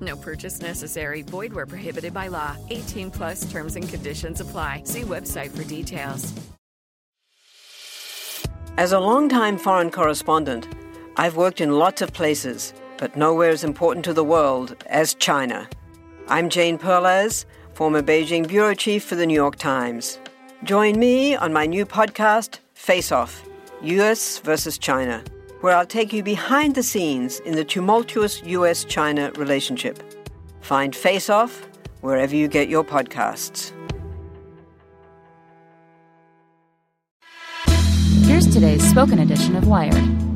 No purchase necessary. Void where prohibited by law. 18 plus terms and conditions apply. See website for details. As a longtime foreign correspondent, I've worked in lots of places, but nowhere as important to the world as China. I'm Jane Perlez, former Beijing bureau chief for the New York Times. Join me on my new podcast, Face Off US versus China, where I'll take you behind the scenes in the tumultuous US China relationship. Find Face Off wherever you get your podcasts. Here's today's spoken edition of Wired.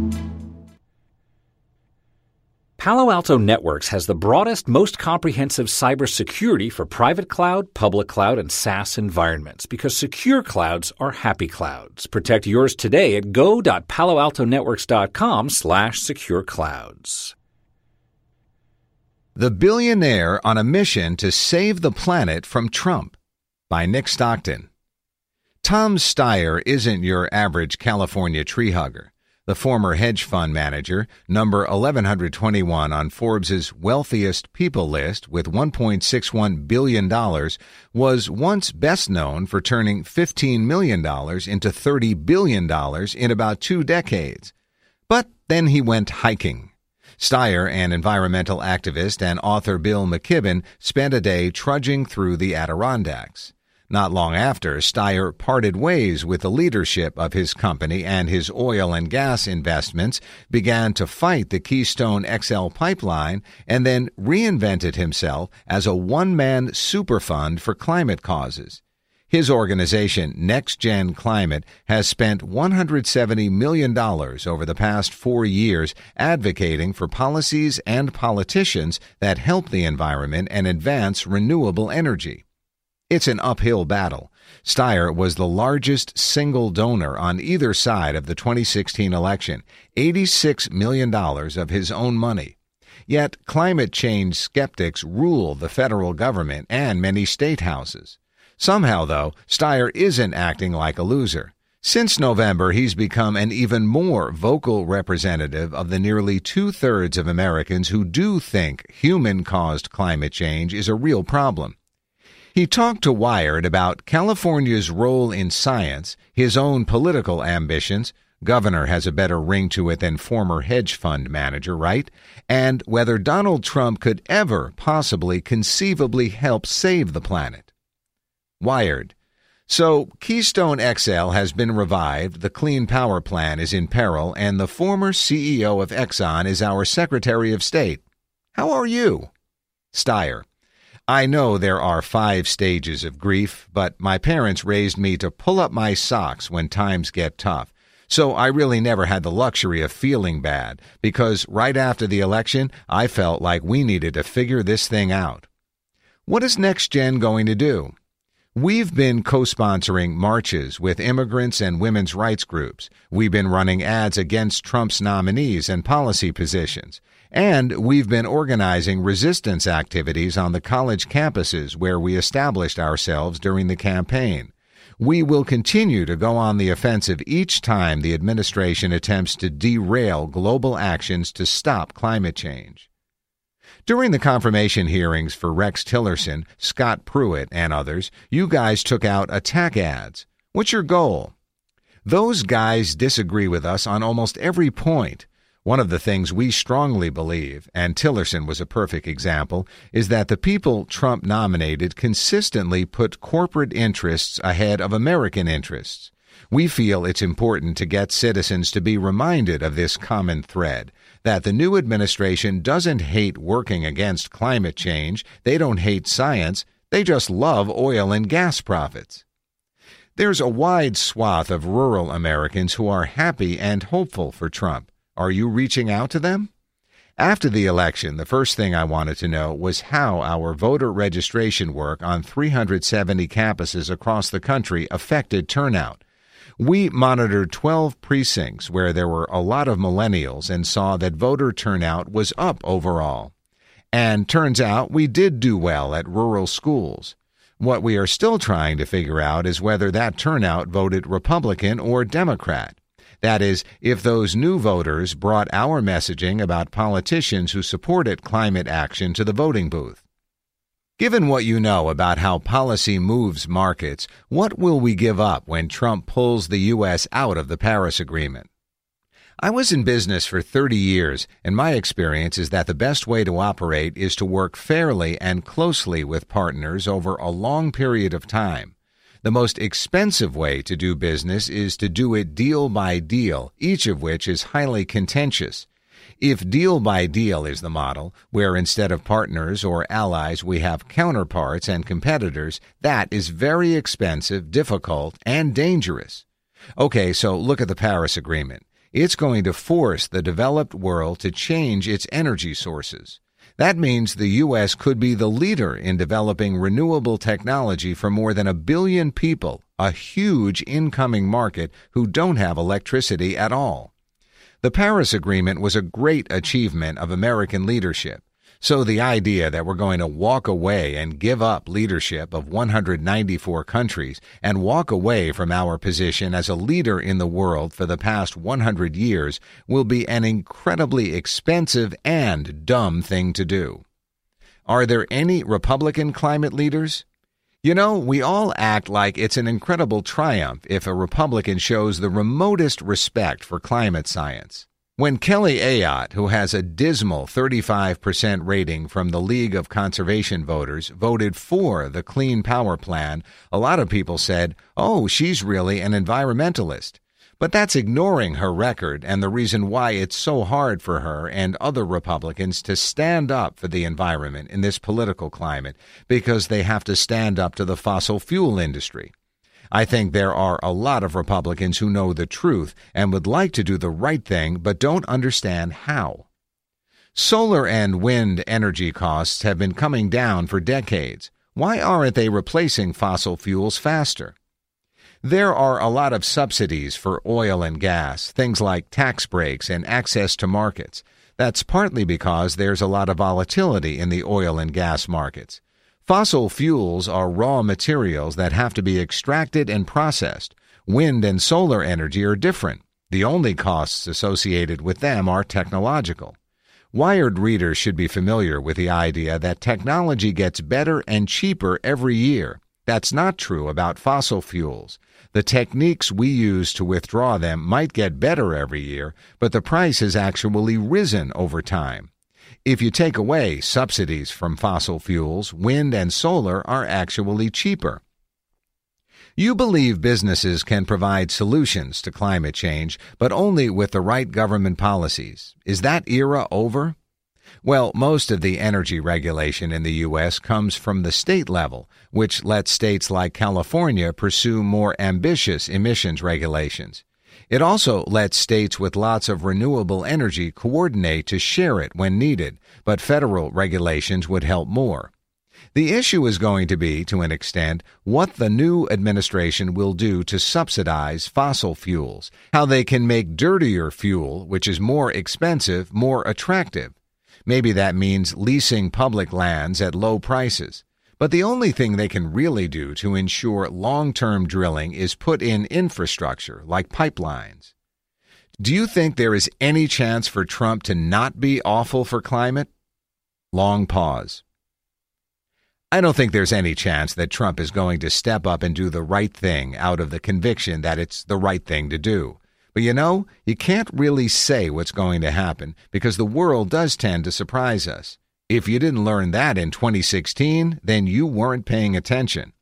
Palo Alto Networks has the broadest, most comprehensive cybersecurity for private cloud, public cloud, and SaaS environments because secure clouds are happy clouds. Protect yours today at go.paloaltonetworks.com slash secure clouds. The Billionaire on a Mission to Save the Planet from Trump by Nick Stockton. Tom Steyer isn't your average California tree hugger. The former hedge fund manager, number 1121 on Forbes' wealthiest people list with $1.61 billion, was once best known for turning $15 million into $30 billion in about two decades. But then he went hiking. Steyer, an environmental activist, and author Bill McKibben spent a day trudging through the Adirondacks. Not long after, Steyer parted ways with the leadership of his company and his oil and gas investments, began to fight the Keystone XL pipeline, and then reinvented himself as a one man superfund for climate causes. His organization, Next Gen Climate, has spent $170 million over the past four years advocating for policies and politicians that help the environment and advance renewable energy. It's an uphill battle. Steyer was the largest single donor on either side of the 2016 election, $86 million of his own money. Yet climate change skeptics rule the federal government and many state houses. Somehow, though, Steyer isn't acting like a loser. Since November, he's become an even more vocal representative of the nearly two thirds of Americans who do think human caused climate change is a real problem. He talked to Wired about California's role in science, his own political ambitions, governor has a better ring to it than former hedge fund manager, right? And whether Donald Trump could ever possibly conceivably help save the planet. Wired. So, Keystone XL has been revived, the Clean Power Plan is in peril, and the former CEO of Exxon is our Secretary of State. How are you? Steyer. I know there are five stages of grief, but my parents raised me to pull up my socks when times get tough. So I really never had the luxury of feeling bad, because right after the election, I felt like we needed to figure this thing out. What is Next Gen going to do? We've been co sponsoring marches with immigrants and women's rights groups. We've been running ads against Trump's nominees and policy positions. And we've been organizing resistance activities on the college campuses where we established ourselves during the campaign. We will continue to go on the offensive each time the administration attempts to derail global actions to stop climate change. During the confirmation hearings for Rex Tillerson, Scott Pruitt, and others, you guys took out attack ads. What's your goal? Those guys disagree with us on almost every point. One of the things we strongly believe, and Tillerson was a perfect example, is that the people Trump nominated consistently put corporate interests ahead of American interests. We feel it's important to get citizens to be reminded of this common thread that the new administration doesn't hate working against climate change, they don't hate science, they just love oil and gas profits. There's a wide swath of rural Americans who are happy and hopeful for Trump. Are you reaching out to them? After the election, the first thing I wanted to know was how our voter registration work on 370 campuses across the country affected turnout. We monitored 12 precincts where there were a lot of millennials and saw that voter turnout was up overall. And turns out we did do well at rural schools. What we are still trying to figure out is whether that turnout voted Republican or Democrat. That is, if those new voters brought our messaging about politicians who supported climate action to the voting booth. Given what you know about how policy moves markets, what will we give up when Trump pulls the U.S. out of the Paris Agreement? I was in business for 30 years, and my experience is that the best way to operate is to work fairly and closely with partners over a long period of time. The most expensive way to do business is to do it deal by deal, each of which is highly contentious. If deal by deal is the model, where instead of partners or allies we have counterparts and competitors, that is very expensive, difficult, and dangerous. Okay, so look at the Paris Agreement. It's going to force the developed world to change its energy sources. That means the U.S. could be the leader in developing renewable technology for more than a billion people, a huge incoming market who don't have electricity at all. The Paris Agreement was a great achievement of American leadership. So the idea that we're going to walk away and give up leadership of 194 countries and walk away from our position as a leader in the world for the past 100 years will be an incredibly expensive and dumb thing to do. Are there any Republican climate leaders? You know, we all act like it's an incredible triumph if a Republican shows the remotest respect for climate science. When Kelly Ayotte, who has a dismal 35% rating from the League of Conservation Voters, voted for the Clean Power Plan, a lot of people said, oh, she's really an environmentalist. But that's ignoring her record and the reason why it's so hard for her and other Republicans to stand up for the environment in this political climate because they have to stand up to the fossil fuel industry. I think there are a lot of Republicans who know the truth and would like to do the right thing but don't understand how. Solar and wind energy costs have been coming down for decades. Why aren't they replacing fossil fuels faster? There are a lot of subsidies for oil and gas, things like tax breaks and access to markets. That's partly because there's a lot of volatility in the oil and gas markets. Fossil fuels are raw materials that have to be extracted and processed. Wind and solar energy are different. The only costs associated with them are technological. Wired readers should be familiar with the idea that technology gets better and cheaper every year. That's not true about fossil fuels. The techniques we use to withdraw them might get better every year, but the price has actually risen over time. If you take away subsidies from fossil fuels, wind and solar are actually cheaper. You believe businesses can provide solutions to climate change, but only with the right government policies. Is that era over? Well, most of the energy regulation in the U.S. comes from the state level, which lets states like California pursue more ambitious emissions regulations. It also lets states with lots of renewable energy coordinate to share it when needed, but federal regulations would help more. The issue is going to be, to an extent, what the new administration will do to subsidize fossil fuels, how they can make dirtier fuel, which is more expensive, more attractive. Maybe that means leasing public lands at low prices. But the only thing they can really do to ensure long term drilling is put in infrastructure like pipelines. Do you think there is any chance for Trump to not be awful for climate? Long pause. I don't think there's any chance that Trump is going to step up and do the right thing out of the conviction that it's the right thing to do. But you know, you can't really say what's going to happen because the world does tend to surprise us. If you didn't learn that in 2016, then you weren't paying attention.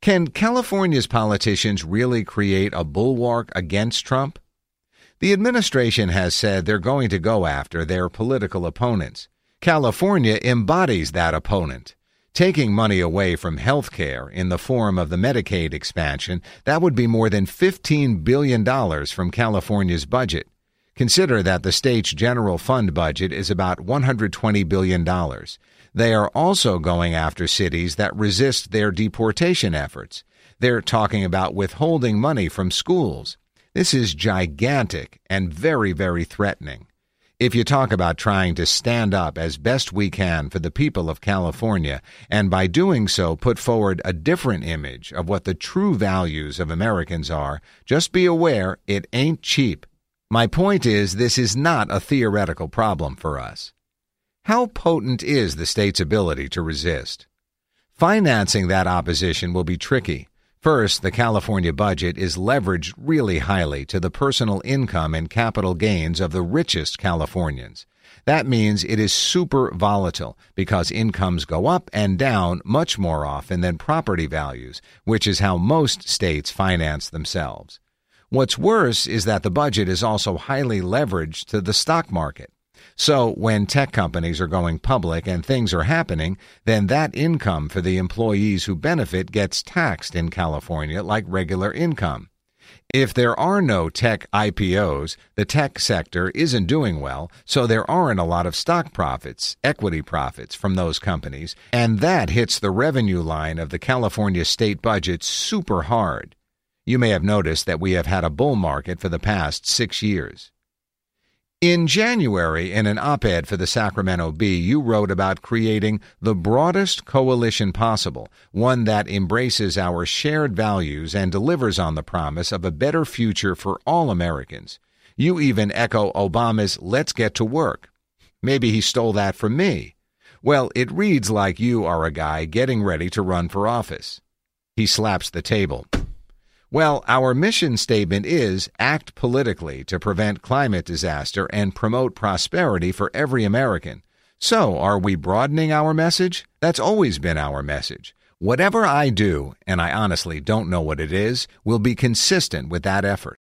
Can California's politicians really create a bulwark against Trump? The administration has said they're going to go after their political opponents. California embodies that opponent. Taking money away from health care in the form of the Medicaid expansion, that would be more than $15 billion from California's budget. Consider that the state's general fund budget is about $120 billion. They are also going after cities that resist their deportation efforts. They're talking about withholding money from schools. This is gigantic and very, very threatening. If you talk about trying to stand up as best we can for the people of California, and by doing so put forward a different image of what the true values of Americans are, just be aware it ain't cheap. My point is, this is not a theoretical problem for us. How potent is the state's ability to resist? Financing that opposition will be tricky. First, the California budget is leveraged really highly to the personal income and capital gains of the richest Californians. That means it is super volatile because incomes go up and down much more often than property values, which is how most states finance themselves. What's worse is that the budget is also highly leveraged to the stock market. So when tech companies are going public and things are happening, then that income for the employees who benefit gets taxed in California like regular income. If there are no tech IPOs, the tech sector isn't doing well, so there aren't a lot of stock profits, equity profits from those companies, and that hits the revenue line of the California state budget super hard. You may have noticed that we have had a bull market for the past six years. In January, in an op ed for the Sacramento Bee, you wrote about creating the broadest coalition possible, one that embraces our shared values and delivers on the promise of a better future for all Americans. You even echo Obama's Let's Get to Work. Maybe he stole that from me. Well, it reads like you are a guy getting ready to run for office. He slaps the table. Well, our mission statement is act politically to prevent climate disaster and promote prosperity for every American. So, are we broadening our message? That's always been our message. Whatever I do, and I honestly don't know what it is, will be consistent with that effort.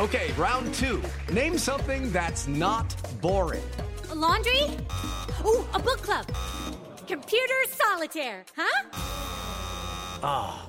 Okay, round two. Name something that's not boring. A laundry? Ooh, a book club. Computer solitaire, huh? Ah.